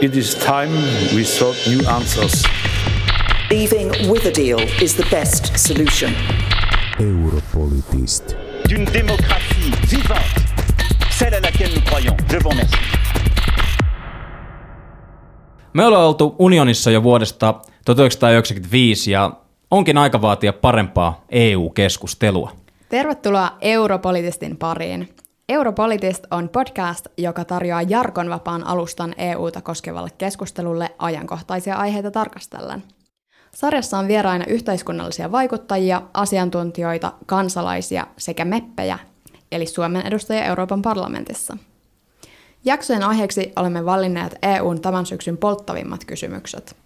It is time we sought new answers. Leaving with a deal is the best solution. Europolitist. d'une démocratie vivante, celle à laquelle nous croyons. Je vous remercie. Me ollaan oltu unionissa jo vuodesta 1995 ja onkin aika vaatia parempaa EU-keskustelua. Tervetuloa Europolitistin pariin. Europolitist on podcast, joka tarjoaa jarkonvapaan alustan EUta koskevalle keskustelulle ajankohtaisia aiheita tarkastellen. Sarjassa on vieraina yhteiskunnallisia vaikuttajia, asiantuntijoita, kansalaisia sekä meppejä, eli Suomen edustajia Euroopan parlamentissa. Jaksojen aiheeksi olemme valinneet EUn tämän syksyn polttavimmat kysymykset.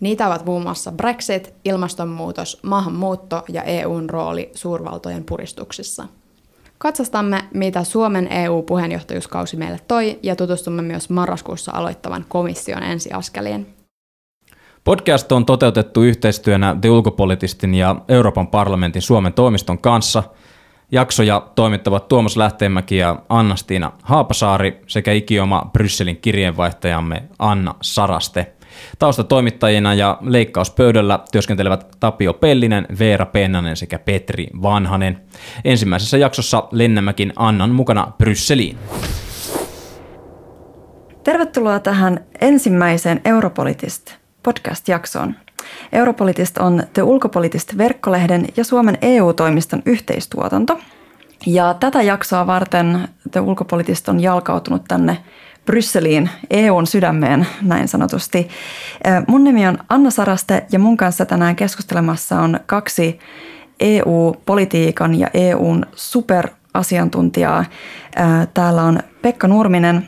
Niitä ovat muun muassa Brexit, ilmastonmuutos, maahanmuutto ja EUn rooli suurvaltojen puristuksissa. Katsastamme, mitä Suomen EU-puheenjohtajuuskausi meille toi, ja tutustumme myös marraskuussa aloittavan komission ensiaskeliin. Podcast on toteutettu yhteistyönä The Ulkopolitistin ja Euroopan parlamentin Suomen toimiston kanssa. Jaksoja toimittavat Tuomas Lähteenmäki ja Anna-Stiina Haapasaari sekä ikioma Brysselin kirjeenvaihtajamme Anna Saraste. Taustatoimittajina ja leikkauspöydällä työskentelevät Tapio Pellinen, Veera Pennanen sekä Petri Vanhanen. Ensimmäisessä jaksossa lennämmekin Annan mukana Brysseliin. Tervetuloa tähän ensimmäiseen Europolitist podcast-jaksoon. Europolitist on The Ulkopolitist verkkolehden ja Suomen EU-toimiston yhteistuotanto. Ja tätä jaksoa varten The Ulkopolitist on jalkautunut tänne Brysseliin, EUn sydämeen näin sanotusti. Mun nimi on Anna Saraste ja mun kanssa tänään keskustelemassa on kaksi EU-politiikan ja EUn superasiantuntijaa. Täällä on Pekka Nurminen,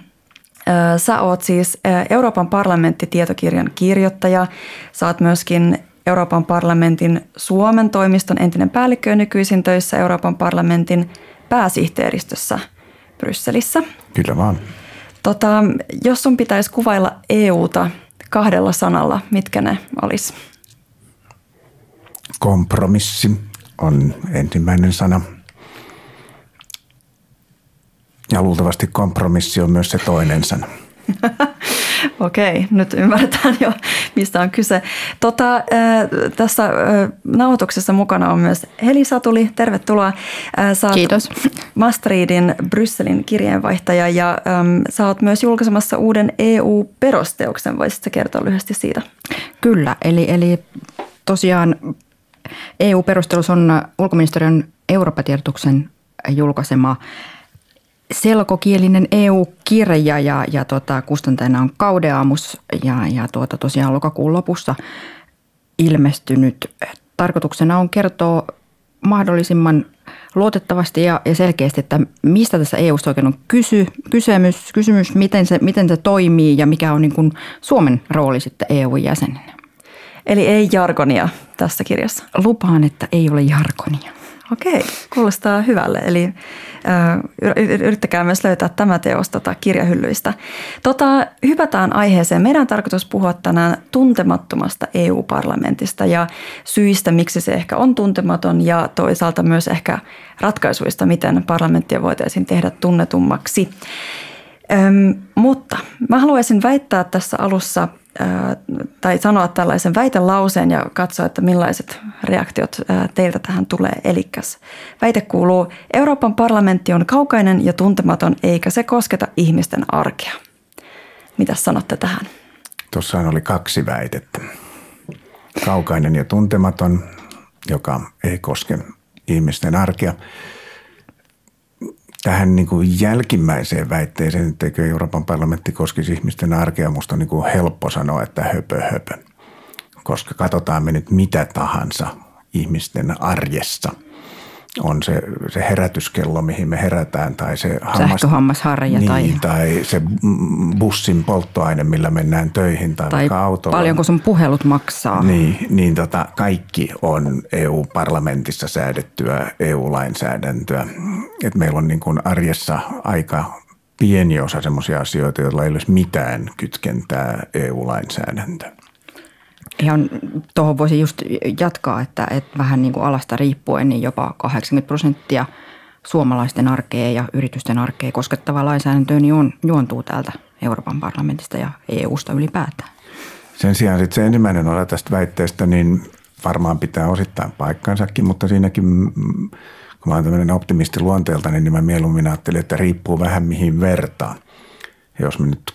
Sä oot siis Euroopan parlamenttitietokirjan kirjoittaja. Sä oot myöskin Euroopan parlamentin Suomen toimiston entinen päällikkö ja nykyisin töissä Euroopan parlamentin pääsihteeristössä Brysselissä. Kyllä vaan. Tota, jos sun pitäisi kuvailla EUta kahdella sanalla, mitkä ne olisi? Kompromissi on ensimmäinen sana. Ja luultavasti kompromissi on myös se toinen sana. Okei, nyt ymmärretään jo, mistä on kyse. Tota, tässä nauhoituksessa mukana on myös Heli Satuli. Tervetuloa. Äh, Kiitos. Mastriidin Brysselin kirjeenvaihtaja ja ähm, sä oot myös julkaisemassa uuden EU-perusteoksen. Voisitko kertoa lyhyesti siitä? Kyllä, eli, eli tosiaan EU-perustelus on ulkoministeriön Eurooppa-tiedotuksen julkaisema selkokielinen EU-kirja ja, ja tota, kustantajana on Kaudeamus ja, ja tuota, tosiaan lokakuun lopussa ilmestynyt. Tarkoituksena on kertoa mahdollisimman luotettavasti ja, ja selkeästi, että mistä tässä EUsta oikein on kysy, kysymys, kysymys miten, se, miten se toimii ja mikä on niin kuin Suomen rooli sitten EU-jäsenenä. Eli ei jargonia tässä kirjassa? Lupaan, että ei ole jargonia. Okei, kuulostaa hyvälle. Eli yrittäkää myös löytää tämä teos tota, kirjahyllyistä. Tota, hypätään aiheeseen. Meidän on tarkoitus puhua tänään tuntemattomasta EU-parlamentista ja syistä, miksi se ehkä on tuntematon ja toisaalta myös ehkä ratkaisuista, miten parlamenttia voitaisiin tehdä tunnetummaksi. Öm, mutta mä haluaisin väittää tässä alussa – tai sanoa tällaisen väitelauseen ja katsoa, että millaiset reaktiot teiltä tähän tulee. Elikäs väite kuuluu, Euroopan parlamentti on kaukainen ja tuntematon, eikä se kosketa ihmisten arkea. Mitä sanotte tähän? Tuossahan oli kaksi väitettä. Kaukainen ja tuntematon, joka ei koske ihmisten arkea tähän niin kuin jälkimmäiseen väitteeseen, että Euroopan parlamentti koskisi ihmisten arkea, musta on niin kuin helppo sanoa, että höpö höpö. Koska katsotaan me nyt mitä tahansa ihmisten arjessa – on se, se herätyskello, mihin me herätään, tai se hammas, niin, tai... tai se bussin polttoaine, millä mennään töihin tai, tai autolla. paljonko sun puhelut maksaa. Niin, niin tota, kaikki on EU-parlamentissa säädettyä EU-lainsäädäntöä. Et meillä on niin kuin arjessa aika pieni osa semmoisia asioita, joilla ei olisi mitään kytkentää EU-lainsäädäntöön. Ihan tuohon voisi just jatkaa, että, että vähän niin kuin alasta riippuen, niin jopa 80 prosenttia suomalaisten arkea ja yritysten arkea koskettava lainsäädäntö niin on, juontuu täältä Euroopan parlamentista ja EUsta ylipäätään. Sen sijaan sitten se ensimmäinen osa tästä väitteestä, niin varmaan pitää osittain paikkansakin, mutta siinäkin, kun mä oon tämmöinen optimisti luonteelta, niin mä mieluummin ajattelin, että riippuu vähän mihin vertaan. Ja jos me nyt,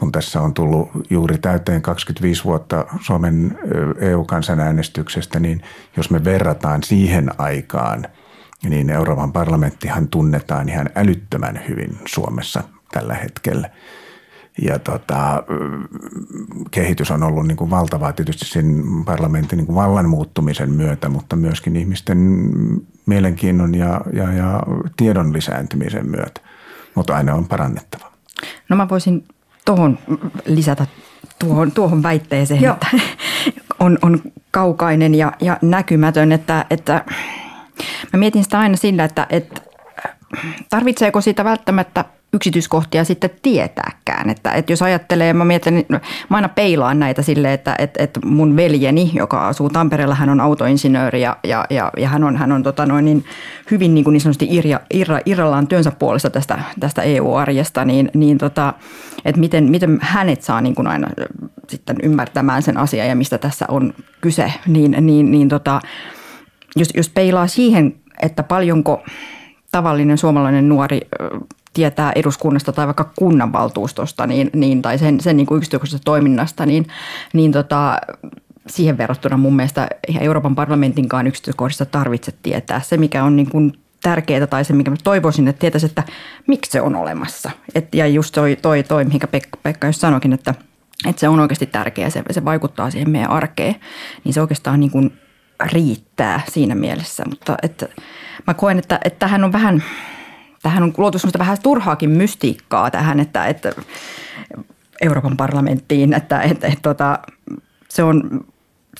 kun tässä on tullut juuri täyteen 25 vuotta Suomen EU-kansanäänestyksestä, niin jos me verrataan siihen aikaan, niin Euroopan parlamenttihan tunnetaan ihan älyttömän hyvin Suomessa tällä hetkellä – ja tota, kehitys on ollut niin kuin valtavaa tietysti sen parlamentin niin kuin vallan muuttumisen myötä, mutta myöskin ihmisten mielenkiinnon ja, ja, ja tiedon lisääntymisen myötä. Mutta aina on parannettava. No mä voisin tuohon lisätä tuohon, tuohon väitteeseen, Joo. että on, on kaukainen ja, ja näkymätön, että, että mä mietin sitä aina sillä, että, että tarvitseeko siitä välttämättä yksityiskohtia sitten tietääkään. Että, että jos ajattelee, mä mietin, mä aina peilaan näitä sille, että, että, että mun veljeni, joka asuu Tampereella, hän on autoinsinööri ja, ja, ja, ja hän on, hän on tota noin niin hyvin niin, kuin niin sanotusti irra, irra, irrallaan työnsä puolesta tästä, tästä EU-arjesta, niin, niin tota, että miten, miten hänet saa niin kuin aina sitten ymmärtämään sen asian ja mistä tässä on kyse, niin, niin, niin tota, jos, jos peilaa siihen, että paljonko tavallinen suomalainen nuori tietää eduskunnasta tai vaikka kunnanvaltuustosta niin, niin, tai sen, sen niin yksityiskohtaisesta toiminnasta, niin, niin tota, siihen verrattuna mun mielestä Euroopan parlamentinkaan yksityiskohdista tarvitse tietää. Se, mikä on niin kuin tärkeää tai se, mikä mä toivoisin, että tietäisi, että miksi se on olemassa. Et, ja just toi, toi, toi mihinkä Pekka, Pekka just sanoikin, että, että se on oikeasti tärkeää, se, se vaikuttaa siihen meidän arkeen, niin se oikeastaan niin kuin riittää siinä mielessä. Mutta että, mä koen, että, että tähän on vähän – tähän on luotu semmoista vähän turhaakin mystiikkaa tähän, että, että Euroopan parlamenttiin, että, että, että, että se on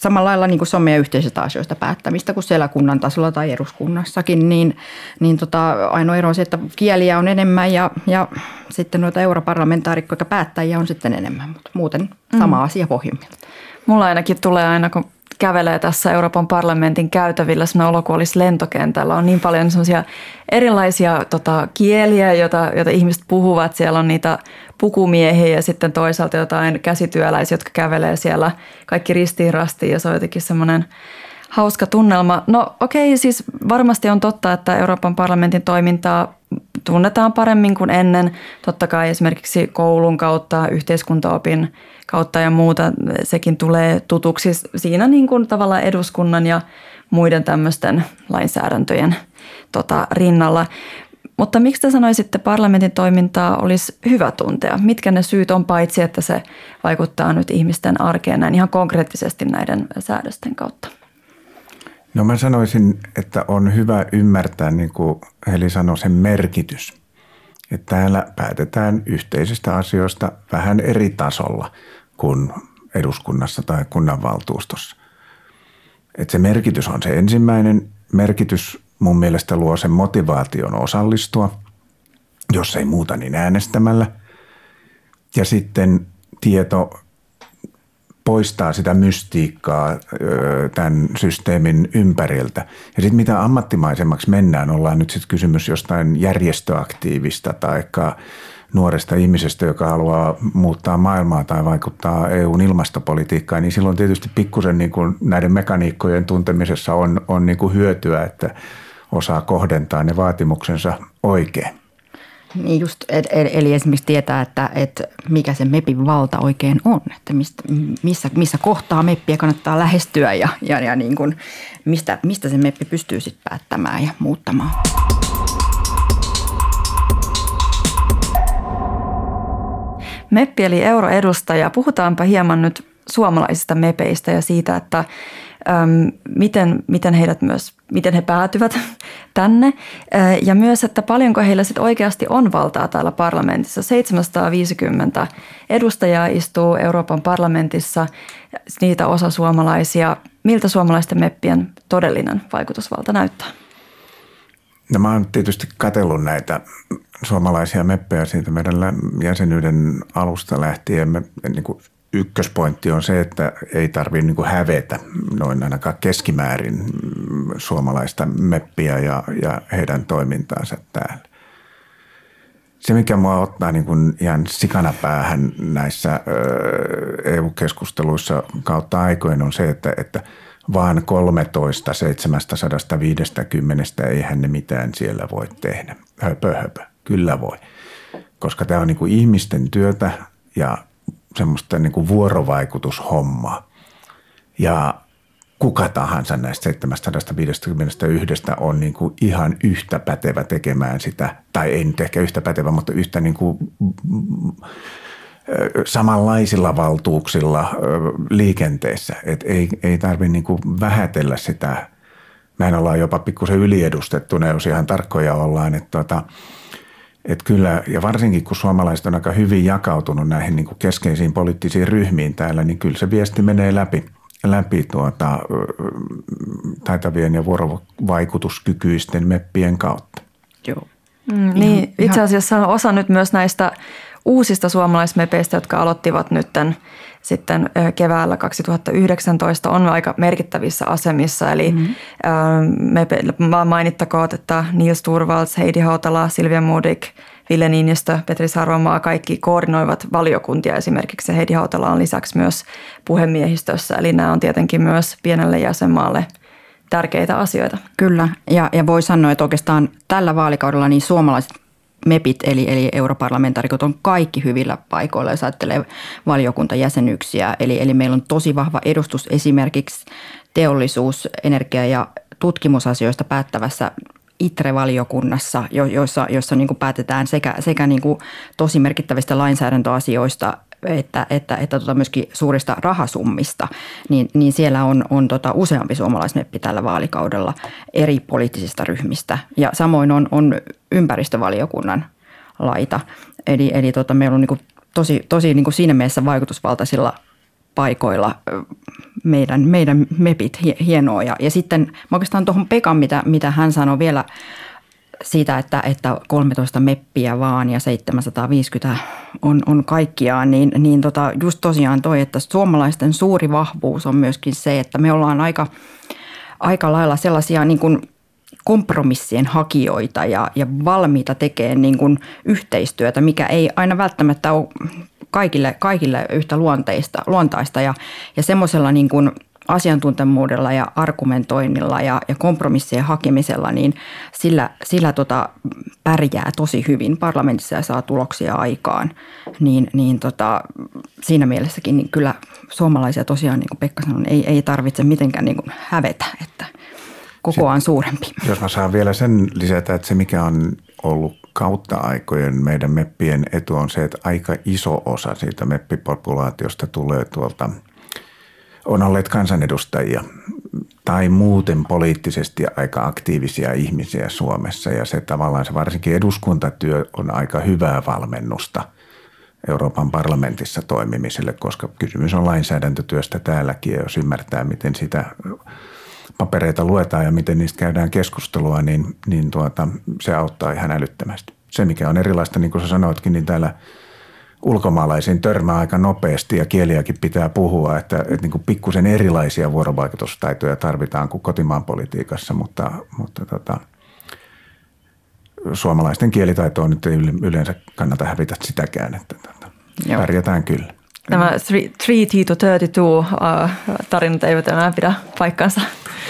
samalla lailla niin kuin some- ja yhteisistä asioista päättämistä kuin siellä kunnan tasolla tai eduskunnassakin, niin, niin tota, ainoa ero on se, että kieliä on enemmän ja, ja sitten noita europarlamentaarikkoja päättäjiä on sitten enemmän, mutta muuten sama mm. asia pohjimmiltaan. Mulla ainakin tulee aina, kun kävelee tässä Euroopan parlamentin käytävillä sellainen olo kuin olisi lentokentällä. On niin paljon sellaisia erilaisia tota, kieliä, joita, joita ihmiset puhuvat. Siellä on niitä pukumiehiä ja sitten toisaalta jotain käsityöläisiä, jotka kävelee siellä kaikki ristiin rastiin ja se on jotenkin semmoinen hauska tunnelma. No okei, okay, siis varmasti on totta, että Euroopan parlamentin toimintaa tunnetaan paremmin kuin ennen. Totta kai esimerkiksi koulun kautta, yhteiskuntaopin kautta ja muuta sekin tulee tutuksi siinä niin kuin tavallaan eduskunnan ja muiden tämmöisten lainsäädäntöjen tota, rinnalla. Mutta miksi te sanoisitte, että parlamentin toimintaa olisi hyvä tuntea? Mitkä ne syyt on paitsi, että se vaikuttaa nyt ihmisten arkeen näin ihan konkreettisesti näiden säädösten kautta? No mä sanoisin, että on hyvä ymmärtää, niin kuin Heli sanoi, sen merkitys. Että täällä päätetään yhteisistä asioista vähän eri tasolla kuin eduskunnassa tai kunnanvaltuustossa. Että se merkitys on se ensimmäinen. Merkitys mun mielestä luo sen motivaation osallistua, jos ei muuta niin äänestämällä. Ja sitten tieto poistaa sitä mystiikkaa tämän systeemin ympäriltä. Ja sitten mitä ammattimaisemmaksi mennään, ollaan nyt sitten kysymys jostain järjestöaktiivista tai nuoresta ihmisestä, joka haluaa muuttaa maailmaa tai vaikuttaa EUn ilmastopolitiikkaan, niin silloin tietysti pikkusen niin kuin näiden mekaniikkojen tuntemisessa on, on niin kuin hyötyä, että osaa kohdentaa ne vaatimuksensa oikein. Niin just, eli esimerkiksi tietää, että, että mikä se MEPin valta oikein on, että mistä, missä, missä kohtaa MEPpiä kannattaa lähestyä ja, ja, ja niin kuin, mistä, mistä se MEPpi pystyy sitten päättämään ja muuttamaan. Meppi eli euroedustaja. Puhutaanpa hieman nyt suomalaisista mepeistä ja siitä, että äm, miten, miten heidät myös, miten he päätyvät tänne. Ja myös, että paljonko heillä sitten oikeasti on valtaa täällä parlamentissa. 750 edustajaa istuu Euroopan parlamentissa, niitä osa suomalaisia. Miltä suomalaisten meppien todellinen vaikutusvalta näyttää? No mä oon tietysti katsellut näitä suomalaisia meppejä siitä meidän jäsenyyden alusta lähtien. Me, niin kuin ykköspointti on se, että ei tarvitse niin hävetä noin ainakaan keskimäärin suomalaista meppiä ja, ja heidän toimintaansa täällä. se, mikä mua ottaa niin kuin ihan sikana päähän näissä EU-keskusteluissa kautta aikojen on se, että, että vaan 13 750 eihän ne mitään siellä voi tehdä. Höpö, höpö. Kyllä voi. Koska tämä on niin kuin ihmisten työtä ja semmoista niin kuin vuorovaikutushommaa. Ja kuka tahansa näistä 751 on niin kuin ihan yhtä pätevä tekemään sitä, tai ei nyt ehkä yhtä pätevä, mutta yhtä niin kuin samanlaisilla valtuuksilla liikenteessä. Et ei, ei tarvitse niin vähätellä sitä. Mehän ollaan jopa pikkusen yliedustettuna, jos ihan tarkkoja ollaan. Että tota, et kyllä, ja varsinkin kun suomalaiset on aika hyvin jakautunut näihin niin kuin keskeisiin poliittisiin ryhmiin täällä, niin kyllä se viesti menee läpi – läpi tuota, taitavien ja vuorovaikutuskykyisten meppien kautta. Joo. Mm, niin, itse asiassa osa nyt myös näistä uusista suomalaismepeistä, jotka aloittivat nyt tämän, sitten keväällä 2019, on aika merkittävissä asemissa. Eli mm-hmm. mepe, mainittakoon, että Niels Turvalds, Heidi Hautala, Silvia Modig – Ville Niinistö, Petri Sarvamaa, kaikki koordinoivat valiokuntia esimerkiksi. Heidi Hautala on lisäksi myös puhemiehistössä, eli nämä on tietenkin myös pienelle jäsenmaalle tärkeitä asioita. Kyllä, ja, ja voi sanoa, että oikeastaan tällä vaalikaudella niin suomalaiset MEPit eli, eli europarlamentaarikot on kaikki hyvillä paikoilla, jos ajattelee valiokuntajäsenyyksiä. Eli, eli meillä on tosi vahva edustus esimerkiksi teollisuus, energia- ja tutkimusasioista päättävässä ITRE-valiokunnassa, joissa, joissa niin päätetään sekä, sekä niin tosi merkittävistä lainsäädäntöasioista että, että, että tota myöskin suurista rahasummista, niin, niin siellä on, on tota useampi suomalaismeppi tällä vaalikaudella eri poliittisista ryhmistä. Ja samoin on, on ympäristövaliokunnan laita. Eli, eli tota, meillä on niin tosi, tosi niin siinä mielessä vaikutusvaltaisilla paikoilla meidän, meidän mepit hienoa. Ja, ja sitten oikeastaan tuohon Pekan, mitä, mitä hän sanoi vielä siitä, että, että 13 meppiä vaan ja 750 on, on kaikkiaan, niin, niin tota, just tosiaan toi, että suomalaisten suuri vahvuus on myöskin se, että me ollaan aika, aika lailla sellaisia niin kuin kompromissien hakijoita ja, ja valmiita tekemään niin kuin yhteistyötä, mikä ei aina välttämättä ole kaikille, kaikille yhtä luonteista, luontaista. Ja, ja semmoisella niin kuin asiantuntemuudella ja argumentoinnilla ja, ja kompromissien hakemisella, niin sillä, sillä tota pärjää tosi hyvin parlamentissa ja saa tuloksia aikaan. Niin, niin tota, siinä mielessäkin niin kyllä suomalaisia tosiaan, niin kuin Pekka sanoi, ei, ei tarvitse mitenkään niin kuin hävetä, että kokoaan suurempi. Jos mä saan vielä sen lisätä, että se mikä on ollut kautta aikojen meidän meppien etu on se, että aika iso osa siitä meppipopulaatiosta tulee tuolta, on olleet kansanedustajia tai muuten poliittisesti aika aktiivisia ihmisiä Suomessa ja se tavallaan se varsinkin eduskuntatyö on aika hyvää valmennusta Euroopan parlamentissa toimimiselle, koska kysymys on lainsäädäntötyöstä täälläkin ja jos ymmärtää, miten sitä papereita luetaan ja miten niistä käydään keskustelua, niin, niin tuota, se auttaa ihan älyttömästi. Se, mikä on erilaista, niin kuin sä sanoitkin, niin täällä ulkomaalaisiin törmää aika nopeasti ja kieliäkin pitää puhua, että, että niin kuin pikkusen erilaisia vuorovaikutustaitoja tarvitaan kuin kotimaan politiikassa, mutta, mutta tota, suomalaisten kielitaitoa nyt ei yleensä kannata hävitä sitäkään, että tota, pärjätään kyllä. Nämä 3T to 32 uh, tarinat eivät enää pidä paikkansa.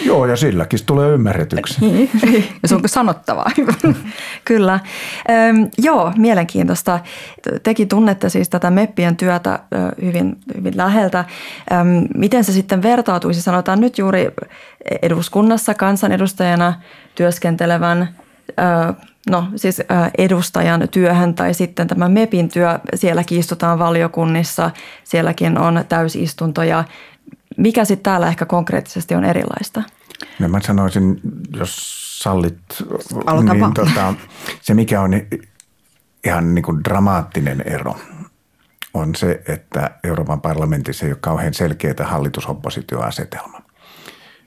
Joo, ja silläkin tulee ymmärretyksi. Niin, ja se onko sanottavaa. Kyllä. Öm, joo, mielenkiintoista. Tekin tunnette siis tätä MEPPien työtä hyvin, hyvin läheltä. Öm, miten se sitten vertautuisi, sanotaan nyt juuri eduskunnassa kansanedustajana työskentelevän no siis edustajan työhön tai sitten tämä MEPin työ, sielläkin istutaan valiokunnissa, sielläkin on täysistuntoja. Mikä sitten täällä ehkä konkreettisesti on erilaista? No mä sanoisin, jos sallit, Aloita niin tota, se mikä on ihan niin kuin dramaattinen ero on se, että Euroopan parlamentissa ei ole kauhean selkeää hallitusoppositioasetelma.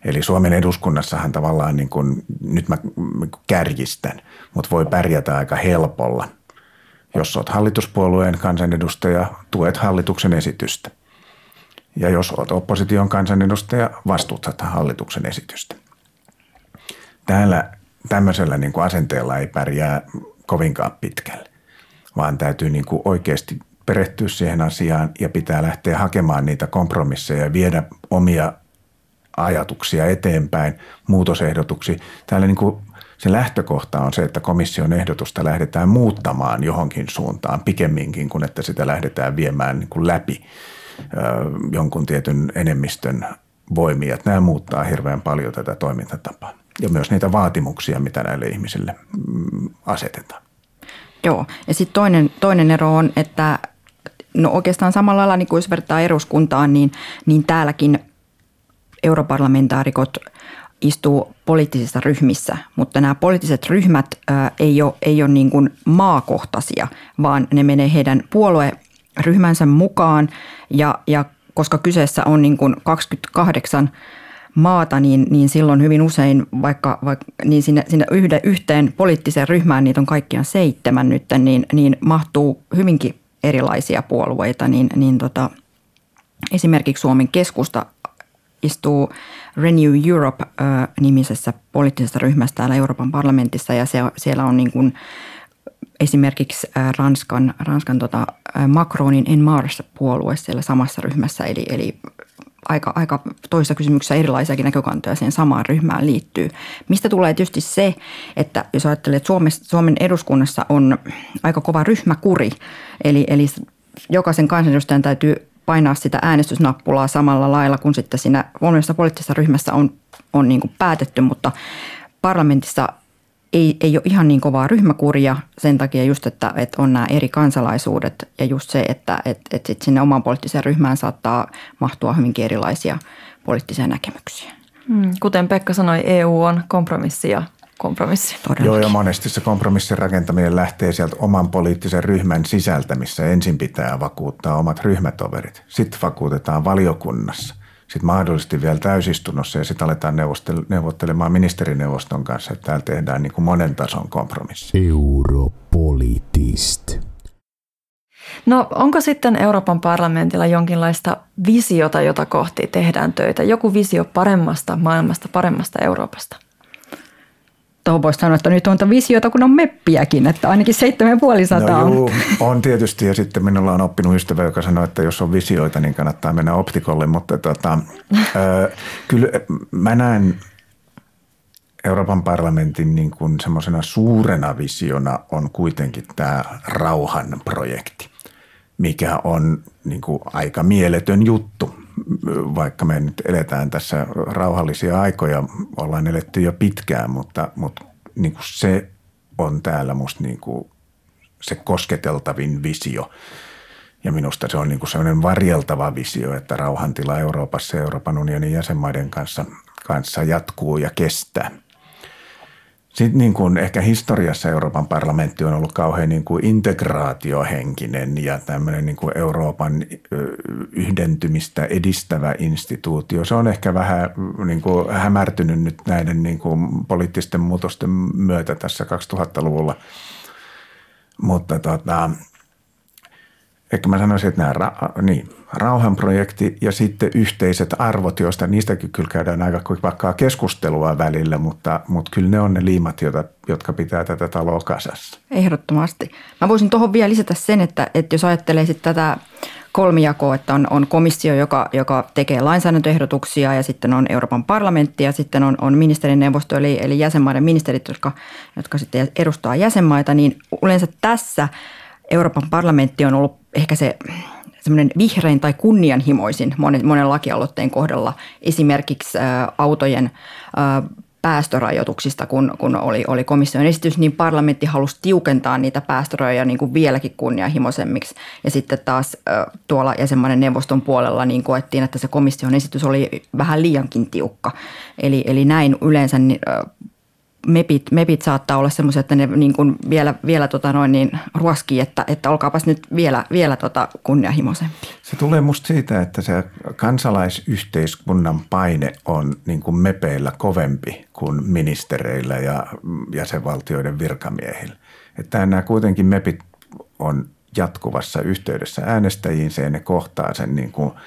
Eli Suomen eduskunnassahan tavallaan, niin kuin, nyt mä kärjistän, mutta voi pärjätä aika helpolla. Jos olet hallituspuolueen kansanedustaja, tuet hallituksen esitystä. Ja jos olet opposition kansanedustaja, vastuutat hallituksen esitystä. Täällä tämmöisellä niin kuin asenteella ei pärjää kovinkaan pitkälle. vaan täytyy niin kuin oikeasti perehtyä siihen asiaan ja pitää lähteä hakemaan niitä kompromisseja ja viedä omia ajatuksia eteenpäin, muutosehdotuksia. Täällä niin kuin se lähtökohta on se, että komission ehdotusta lähdetään muuttamaan johonkin suuntaan pikemminkin kuin että sitä lähdetään viemään niin kuin läpi jonkun tietyn enemmistön voimia. Nämä muuttaa hirveän paljon tätä toimintatapaa ja myös niitä vaatimuksia, mitä näille ihmisille mm, asetetaan. Joo, ja sitten toinen, toinen ero on, että no oikeastaan samalla lailla, niin kuin jos vertaa eduskuntaan, niin, niin täälläkin europarlamentaarikot istuu poliittisissa ryhmissä, mutta nämä poliittiset ryhmät ää, ei ole, ei ole niin kuin maakohtaisia, vaan ne menee heidän puolueryhmänsä mukaan. Ja, ja koska kyseessä on niin kuin 28 maata, niin, niin silloin hyvin usein vaikka, vaikka niin sinne, sinne yhde, yhteen poliittiseen ryhmään, niitä on kaikkiaan seitsemän nyt, niin, niin mahtuu hyvinkin erilaisia puolueita, niin, niin tota, esimerkiksi Suomen keskusta istuu Renew Europe-nimisessä poliittisessa ryhmässä täällä Euroopan parlamentissa ja se, siellä on niin kuin esimerkiksi Ranskan, Ranskan tota Macronin En Marche-puolue siellä samassa ryhmässä, eli, eli aika, aika toisessa kysymyksessä erilaisiakin näkökantoja siihen samaan ryhmään liittyy. Mistä tulee tietysti se, että jos ajattelee, että Suomessa, Suomen eduskunnassa on aika kova ryhmäkuri, eli, eli jokaisen kansanedustajan täytyy painaa sitä äänestysnappulaa samalla lailla kuin sitten siinä monessa poliittisessa ryhmässä on, on niin kuin päätetty, mutta parlamentissa ei, ei ole ihan niin kovaa ryhmäkuria sen takia just, että, että on nämä eri kansalaisuudet ja just se, että, että, että sit sinne omaan poliittiseen ryhmään saattaa mahtua hyvinkin erilaisia poliittisia näkemyksiä. Hmm, kuten Pekka sanoi, EU on kompromissi ja kompromissi. Todellakin. Joo, ja monesti se kompromissin rakentaminen lähtee sieltä oman poliittisen ryhmän sisältä, missä ensin pitää vakuuttaa omat ryhmätoverit. Sitten vakuutetaan valiokunnassa – sitten mahdollisesti vielä täysistunnossa ja sitten aletaan neuvottelemaan ministerineuvoston kanssa, että täällä tehdään niin kuin monen tason kompromissi. Europolitist. No onko sitten Euroopan parlamentilla jonkinlaista visiota, jota kohti tehdään töitä? Joku visio paremmasta maailmasta, paremmasta Euroopasta? Tuohon voisi sanoa, että nyt on visiota, kun on meppiäkin, että ainakin 7500 no, juu, on tietysti ja sitten minulla on oppinut ystävä, joka sanoi, että jos on visioita, niin kannattaa mennä optikolle, mutta tota, ö, kyllä mä näen Euroopan parlamentin niin kuin semmoisena suurena visiona on kuitenkin tämä rauhan projekti, mikä on niin kuin aika mieletön juttu vaikka me nyt eletään tässä rauhallisia aikoja, ollaan eletty jo pitkään, mutta, mutta niin kuin se on täällä musta niin kuin se kosketeltavin visio. Ja minusta se on niin kuin sellainen varjeltava visio, että rauhantila Euroopassa ja Euroopan unionin jäsenmaiden kanssa, kanssa jatkuu ja kestää – sitten niin kuin ehkä historiassa Euroopan parlamentti on ollut kauhean niin kuin integraatiohenkinen ja tämmöinen niin kuin Euroopan yhdentymistä edistävä instituutio. Se on ehkä vähän niin kuin hämärtynyt nyt näiden niin kuin poliittisten muutosten myötä tässä 2000-luvulla. Mutta tota, ehkä mä sanoisin, että nämä, ra- niin, rauhanprojekti ja sitten yhteiset arvot, joista niistäkin kyllä käydään aika vaikka keskustelua välillä, mutta, mutta kyllä ne on ne liimat, joita, jotka pitää tätä taloa kasassa. Ehdottomasti. Mä voisin tuohon vielä lisätä sen, että, että jos ajattelee sitten tätä kolmijakoa, että on, on komissio, joka, joka tekee lainsäädäntöehdotuksia ja sitten on Euroopan parlamentti ja sitten on, on ministerineuvosto eli, eli jäsenmaiden ministerit, jotka, jotka sitten edustaa jäsenmaita, niin yleensä tässä Euroopan parlamentti on ollut ehkä se semmoinen vihrein tai kunnianhimoisin monen, monen lakialoitteen kohdalla esimerkiksi ä, autojen ä, päästörajoituksista, kun, kun oli, oli komission esitys, niin parlamentti halusi tiukentaa niitä päästörajoja niin kuin vieläkin kunnianhimoisemmiksi. Ja sitten taas ä, tuolla jäsenmaiden neuvoston puolella niin koettiin, että se komission esitys oli vähän liiankin tiukka. Eli, eli näin yleensä niin, mepit, mepit saattaa olla semmoisia, että ne niin kuin vielä, vielä tota noin niin ruoskii, että, että olkaapas nyt vielä, vielä tota kunnianhimoisempi. Se tulee musta siitä, että se kansalaisyhteiskunnan paine on niin kuin mepeillä kovempi kuin ministereillä ja jäsenvaltioiden virkamiehillä. Että nämä kuitenkin mepit on jatkuvassa yhteydessä äänestäjiin, se ne kohtaa sen niin kuin –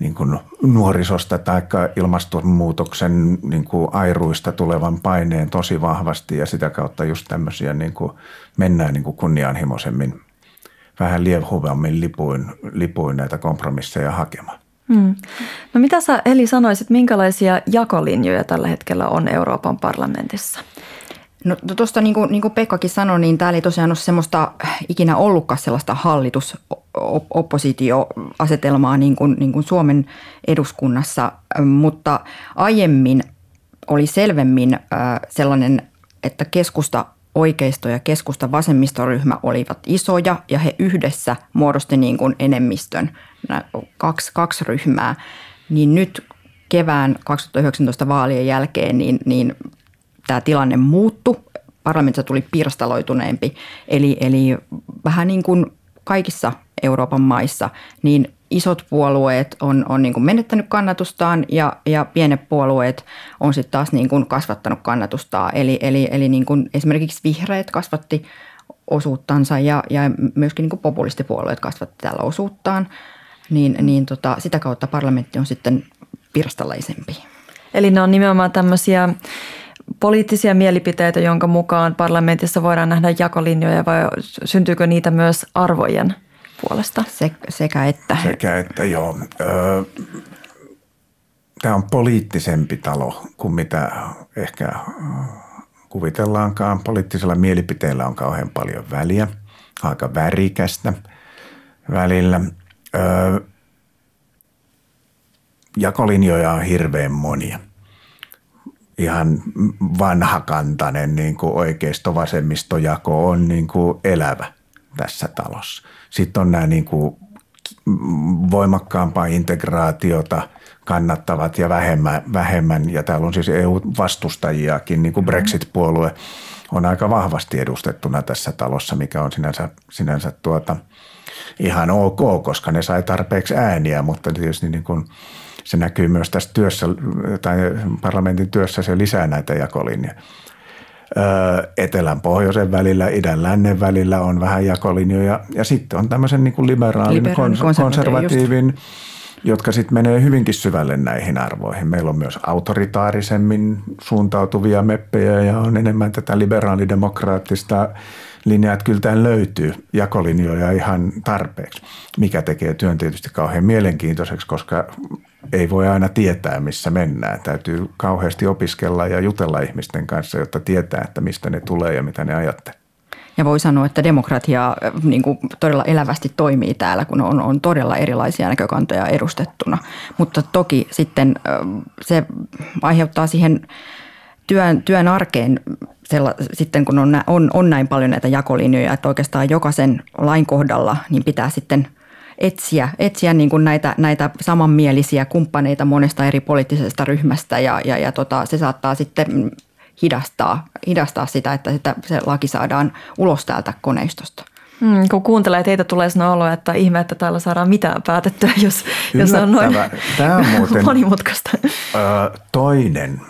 niin kuin nuorisosta tai ilmastonmuutoksen niin kuin airuista tulevan paineen tosi vahvasti ja sitä kautta just tämmöisiä niin kuin mennään niin kuin kunnianhimoisemmin vähän lievhuvammin lipuin, lipuin näitä kompromisseja hakemaan. Hmm. No mitä sä Eli sanoisit, minkälaisia jakolinjoja tällä hetkellä on Euroopan parlamentissa? No tuosta niin kuin, niin kuin Pekkakin sanoi, niin täällä ei tosiaan ole semmoista ikinä ollutkaan sellaista hallitus-oppositioasetelmaa niin kuin, niin kuin Suomen eduskunnassa, mutta aiemmin oli selvemmin sellainen, että keskusta oikeisto ja keskusta vasemmistoryhmä olivat isoja ja he yhdessä muodosti niin kuin enemmistön, kaksi, kaksi ryhmää, niin nyt kevään 2019 vaalien jälkeen niin, niin tämä tilanne muuttui. Parlamentissa tuli pirstaloituneempi, eli, eli vähän niin kuin kaikissa Euroopan maissa, niin isot puolueet on, on niin kuin menettänyt kannatustaan ja, ja pienet puolueet on sitten taas niin kuin kasvattanut kannatustaan. Eli, eli, eli niin kuin esimerkiksi vihreät kasvatti osuuttansa ja, ja myöskin niin kuin populistipuolueet kasvatti täällä osuuttaan, niin, niin tota, sitä kautta parlamentti on sitten pirstalaisempi. Eli ne on nimenomaan tämmöisiä poliittisia mielipiteitä, jonka mukaan parlamentissa voidaan nähdä jakolinjoja vai syntyykö niitä myös arvojen puolesta? Se, sekä että. Sekä että, joo. Öö, Tämä on poliittisempi talo kuin mitä ehkä kuvitellaankaan. Poliittisella mielipiteellä on kauhean paljon väliä, aika värikästä välillä. Öö, jakolinjoja on hirveän monia – ihan vanhakantainen niin kuin oikeisto-vasemmistojako on niin kuin elävä tässä talossa. Sitten on nämä niin kuin voimakkaampaa integraatiota kannattavat ja vähemmän, vähemmän ja täällä on siis EU-vastustajiakin, niin kuin Brexit-puolue on aika vahvasti edustettuna tässä talossa, mikä on sinänsä, sinänsä tuota, ihan ok, koska ne sai tarpeeksi ääniä, mutta tietysti niin kuin – se näkyy myös tässä työssä tai parlamentin työssä, se lisää näitä jakolinjoja. Etelän pohjoisen välillä, idän lännen välillä on vähän jakolinjoja ja sitten on tämmöisen niin kuin liberaalin, Liberaalin kons- konservatiivin, just. Jotka sitten menee hyvinkin syvälle näihin arvoihin. Meillä on myös autoritaarisemmin suuntautuvia meppejä ja on enemmän tätä liberaalidemokraattista linjaa, että kyllä tämän löytyy jakolinjoja ihan tarpeeksi, mikä tekee työn tietysti kauhean mielenkiintoiseksi, koska ei voi aina tietää, missä mennään. Täytyy kauheasti opiskella ja jutella ihmisten kanssa, jotta tietää, että mistä ne tulee ja mitä ne ajattelee. Ja voi sanoa, että demokratia äh, niin kuin todella elävästi toimii täällä, kun on, on todella erilaisia näkökantoja edustettuna. Mutta toki sitten äh, se aiheuttaa siihen työn, työn arkeen sella, sitten kun on, on, on näin paljon näitä jakolinjoja, että oikeastaan jokaisen lain kohdalla niin pitää sitten etsiä, etsiä niin kuin näitä, näitä samanmielisiä kumppaneita monesta eri poliittisesta ryhmästä ja, ja, ja tota, se saattaa sitten hidastaa, hidastaa sitä, että sitä, se laki saadaan ulos täältä koneistosta. Hmm, kun kuuntelee teitä, tulee sinä olo, että ihme, että täällä saadaan mitään päätettyä, jos, jos on noin Tämä on muuten, monimutkaista. toinen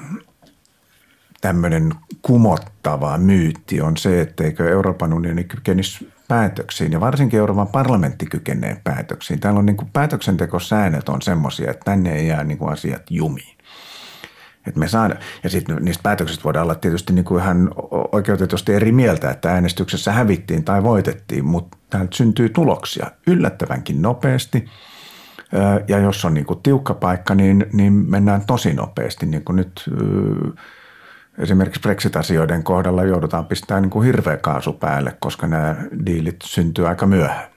tämmöinen kumottava myytti on se, etteikö Euroopan unioni kykenisi päätöksiin ja varsinkin Euroopan parlamentti kykenee päätöksiin. Täällä on niin kuin päätöksentekosäännöt on semmoisia, että tänne ei jää niin kuin asiat jumiin. Et me saada, ja sitten niistä päätöksistä voidaan olla tietysti niin kuin ihan oikeutetusti eri mieltä, että äänestyksessä hävittiin tai voitettiin, mutta täältä syntyy tuloksia yllättävänkin nopeasti. Ja jos on niin kuin tiukka paikka, niin, niin mennään tosi nopeasti, niin kuin nyt esimerkiksi Brexit-asioiden kohdalla joudutaan pistämään niin kuin hirveä kaasu päälle, koska nämä diilit syntyy aika myöhään.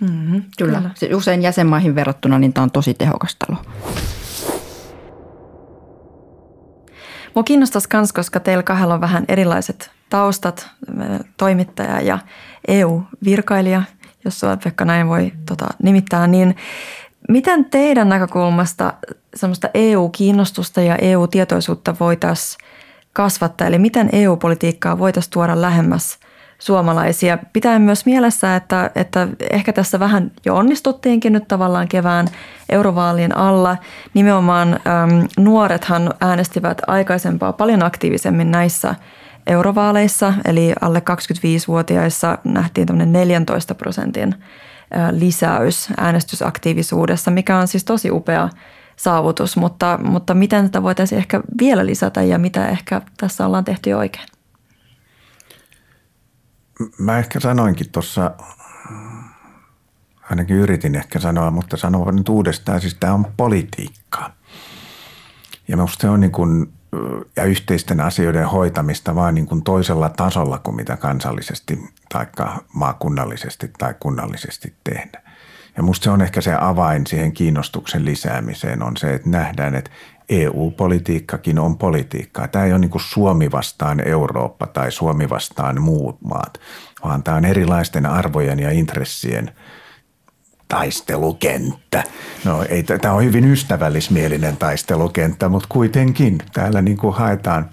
Mm-hmm, kyllä. kyllä. Usein jäsenmaihin verrattuna niin tämä on tosi tehokas talo. Mua kiinnostaisi myös, koska teillä kahdella on vähän erilaiset taustat, toimittaja ja EU-virkailija, jos sua Pekka näin voi tota, nimittää, niin miten teidän näkökulmasta semmoista EU-kiinnostusta ja EU-tietoisuutta voitaisiin kasvattaa. Eli miten EU-politiikkaa voitaisiin tuoda lähemmäs suomalaisia. Pitää myös mielessä, että, että ehkä tässä vähän jo onnistuttiinkin nyt tavallaan kevään eurovaalien alla. Nimenomaan äm, nuorethan äänestivät aikaisempaa paljon aktiivisemmin näissä eurovaaleissa, eli alle 25-vuotiaissa nähtiin tämmöinen 14 prosentin lisäys äänestysaktiivisuudessa, mikä on siis tosi upea saavutus, mutta, mutta miten tätä voitaisiin ehkä vielä lisätä ja mitä ehkä tässä ollaan tehty oikein? Mä ehkä sanoinkin tuossa, ainakin yritin ehkä sanoa, mutta sanon nyt uudestaan, siis tämä on politiikkaa. Ja minusta se on niin kuin, ja yhteisten asioiden hoitamista vaan niin kuin toisella tasolla kuin mitä kansallisesti tai maakunnallisesti tai kunnallisesti tehdään. Ja musta se on ehkä se avain siihen kiinnostuksen lisäämiseen on se, että nähdään, että EU-politiikkakin on politiikkaa. Tämä ei ole niin Suomi vastaan Eurooppa tai Suomi vastaan muut maat, vaan tämä on erilaisten arvojen ja intressien taistelukenttä. No ei, tämä on hyvin ystävällismielinen taistelukenttä, mutta kuitenkin täällä niin kuin haetaan.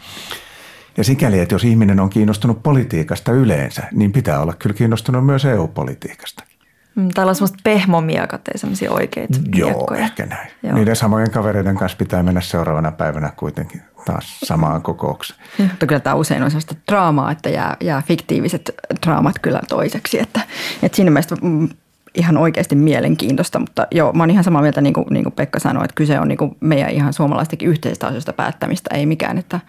Ja sikäli, että jos ihminen on kiinnostunut politiikasta yleensä, niin pitää olla kyllä kiinnostunut myös EU-politiikasta. Mm, täällä on semmoista pehmomiekat, ei semmoisia oikeita Joo, miekkoja. ehkä näin. Joo. Niiden samojen kavereiden kanssa pitää mennä seuraavana päivänä kuitenkin taas samaan kokoukseen. Mutta kyllä tämä usein on sellaista draamaa, että jää, jää fiktiiviset draamat kyllä toiseksi. Että, että siinä mielessä mm, ihan oikeasti mielenkiintoista, mutta joo, mä oon ihan samaa mieltä, niin kuin, niin kuin Pekka sanoi, että kyse on niin kuin meidän ihan suomalaistenkin yhteistä asioista päättämistä, ei mikään, että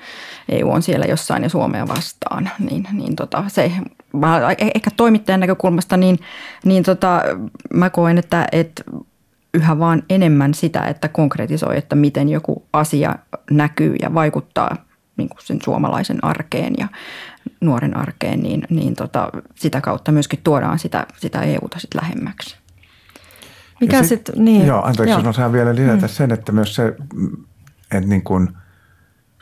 EU on siellä jossain ja Suomea vastaan. Niin, niin tota, se, mä, e-, ehkä toimittajan näkökulmasta, niin, niin tota, mä koen, että, että yhä vaan enemmän sitä, että konkretisoi, että miten joku asia näkyy ja vaikuttaa niin kuin sen suomalaisen arkeen ja nuoren arkeen, niin, niin tota, sitä kautta myöskin tuodaan sitä, sitä EUta sit lähemmäksi. Mikä sitten, sit, niin. Joo, anteeksi, joo. saan vielä lisätä mm. sen, että myös se, että niin kuin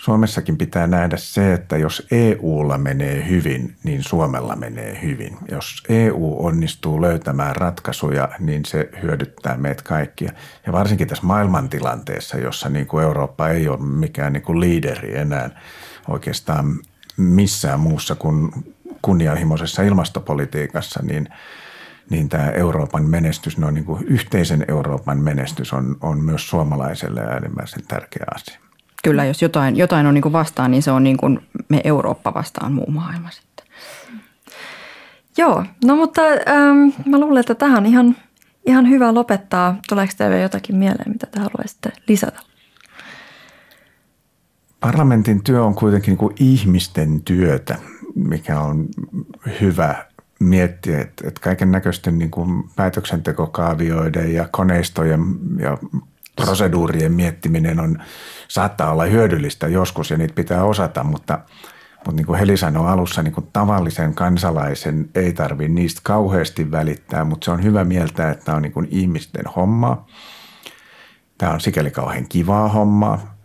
Suomessakin pitää nähdä se, että jos EUlla menee hyvin, niin Suomella menee hyvin. Jos EU onnistuu löytämään ratkaisuja, niin se hyödyttää meitä kaikkia. Ja varsinkin tässä maailmantilanteessa, jossa niin kuin Eurooppa ei ole mikään niin kuin liideri enää oikeastaan missään muussa kuin kunnianhimoisessa ilmastopolitiikassa, niin, niin tämä Euroopan menestys, no niin kuin yhteisen Euroopan menestys on, on myös suomalaiselle äärimmäisen tärkeä asia. Kyllä, jos jotain, jotain on niin kuin vastaan, niin se on niin kuin me Eurooppa vastaan muu maailma sitten. Joo, no mutta ähm, mä luulen, että tähän ihan, ihan hyvä lopettaa. Tuleeko teille jotakin mieleen, mitä te haluaisitte lisätä? Parlamentin työ on kuitenkin niin kuin ihmisten työtä, mikä on hyvä miettiä, että, kaiken näköisten niin päätöksentekokaavioiden ja koneistojen ja proseduurien miettiminen on, saattaa olla hyödyllistä joskus ja niitä pitää osata, mutta, mutta niin kuin Heli sanoi alussa, niin kuin tavallisen kansalaisen ei tarvitse niistä kauheasti välittää, mutta se on hyvä mieltää, että tämä on niin kuin ihmisten hommaa. Tämä on sikäli kauhean kivaa hommaa.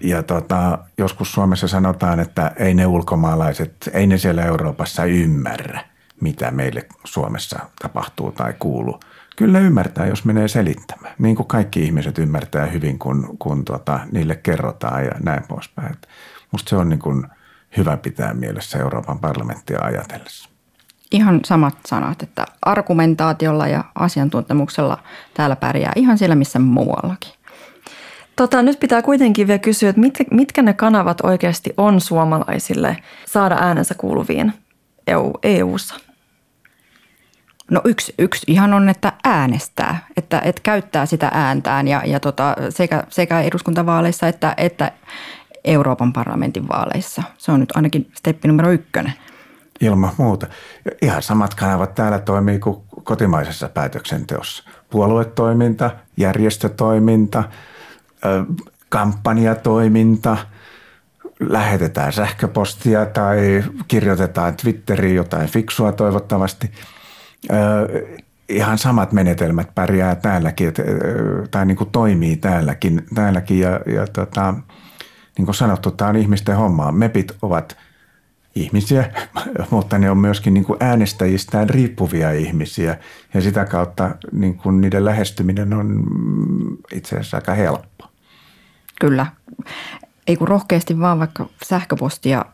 Ja tota, joskus Suomessa sanotaan, että ei ne ulkomaalaiset, ei ne siellä Euroopassa ymmärrä, mitä meille Suomessa tapahtuu tai kuuluu. Kyllä ymmärtää, jos menee selittämään. Niin kuin kaikki ihmiset ymmärtää hyvin, kun, kun tota, niille kerrotaan ja näin poispäin. Musta se on niin kuin hyvä pitää mielessä Euroopan parlamenttia ajatellessa. Ihan samat sanat, että argumentaatiolla ja asiantuntemuksella täällä pärjää ihan siellä missä muuallakin. Tota, nyt pitää kuitenkin vielä kysyä, että mitkä, mitkä ne kanavat oikeasti on suomalaisille saada äänensä kuuluviin EU, EU-ssa? No yksi, yksi ihan on, että äänestää, että, että käyttää sitä ääntään ja, ja tota, sekä, sekä eduskuntavaaleissa että, että Euroopan parlamentin vaaleissa. Se on nyt ainakin steppi numero ykkönen. Ilman muuta. Ihan samat kanavat täällä toimii kuin kotimaisessa päätöksenteossa. Puoluetoiminta, järjestötoiminta, kampanjatoiminta, lähetetään sähköpostia tai kirjoitetaan Twitteriin jotain fiksua toivottavasti – ihan samat menetelmät pärjää täälläkin, että, tai niin kuin toimii täälläkin, täälläkin ja, ja tota, niin kuin sanottu, tämä on ihmisten hommaa. MEPit ovat ihmisiä, mutta ne on myöskin niin kuin äänestäjistään riippuvia ihmisiä ja sitä kautta niin kuin niiden lähestyminen on itse asiassa aika helppo. Kyllä. Ei kun rohkeasti vaan vaikka sähköpostia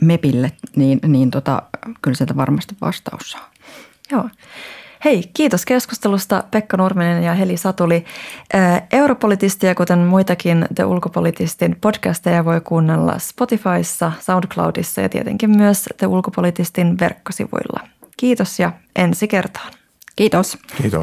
MEPille, niin, niin tota, kyllä sieltä varmasti vastaus saa. Joo. Hei, kiitos keskustelusta Pekka Nurminen ja Heli Satuli. Europolitistia, kuten muitakin The Ulkopolitistin podcasteja voi kuunnella Spotifyssa, SoundCloudissa ja tietenkin myös The Ulkopolitistin verkkosivuilla. Kiitos ja ensi kertaan. Kiitos. Kiitos.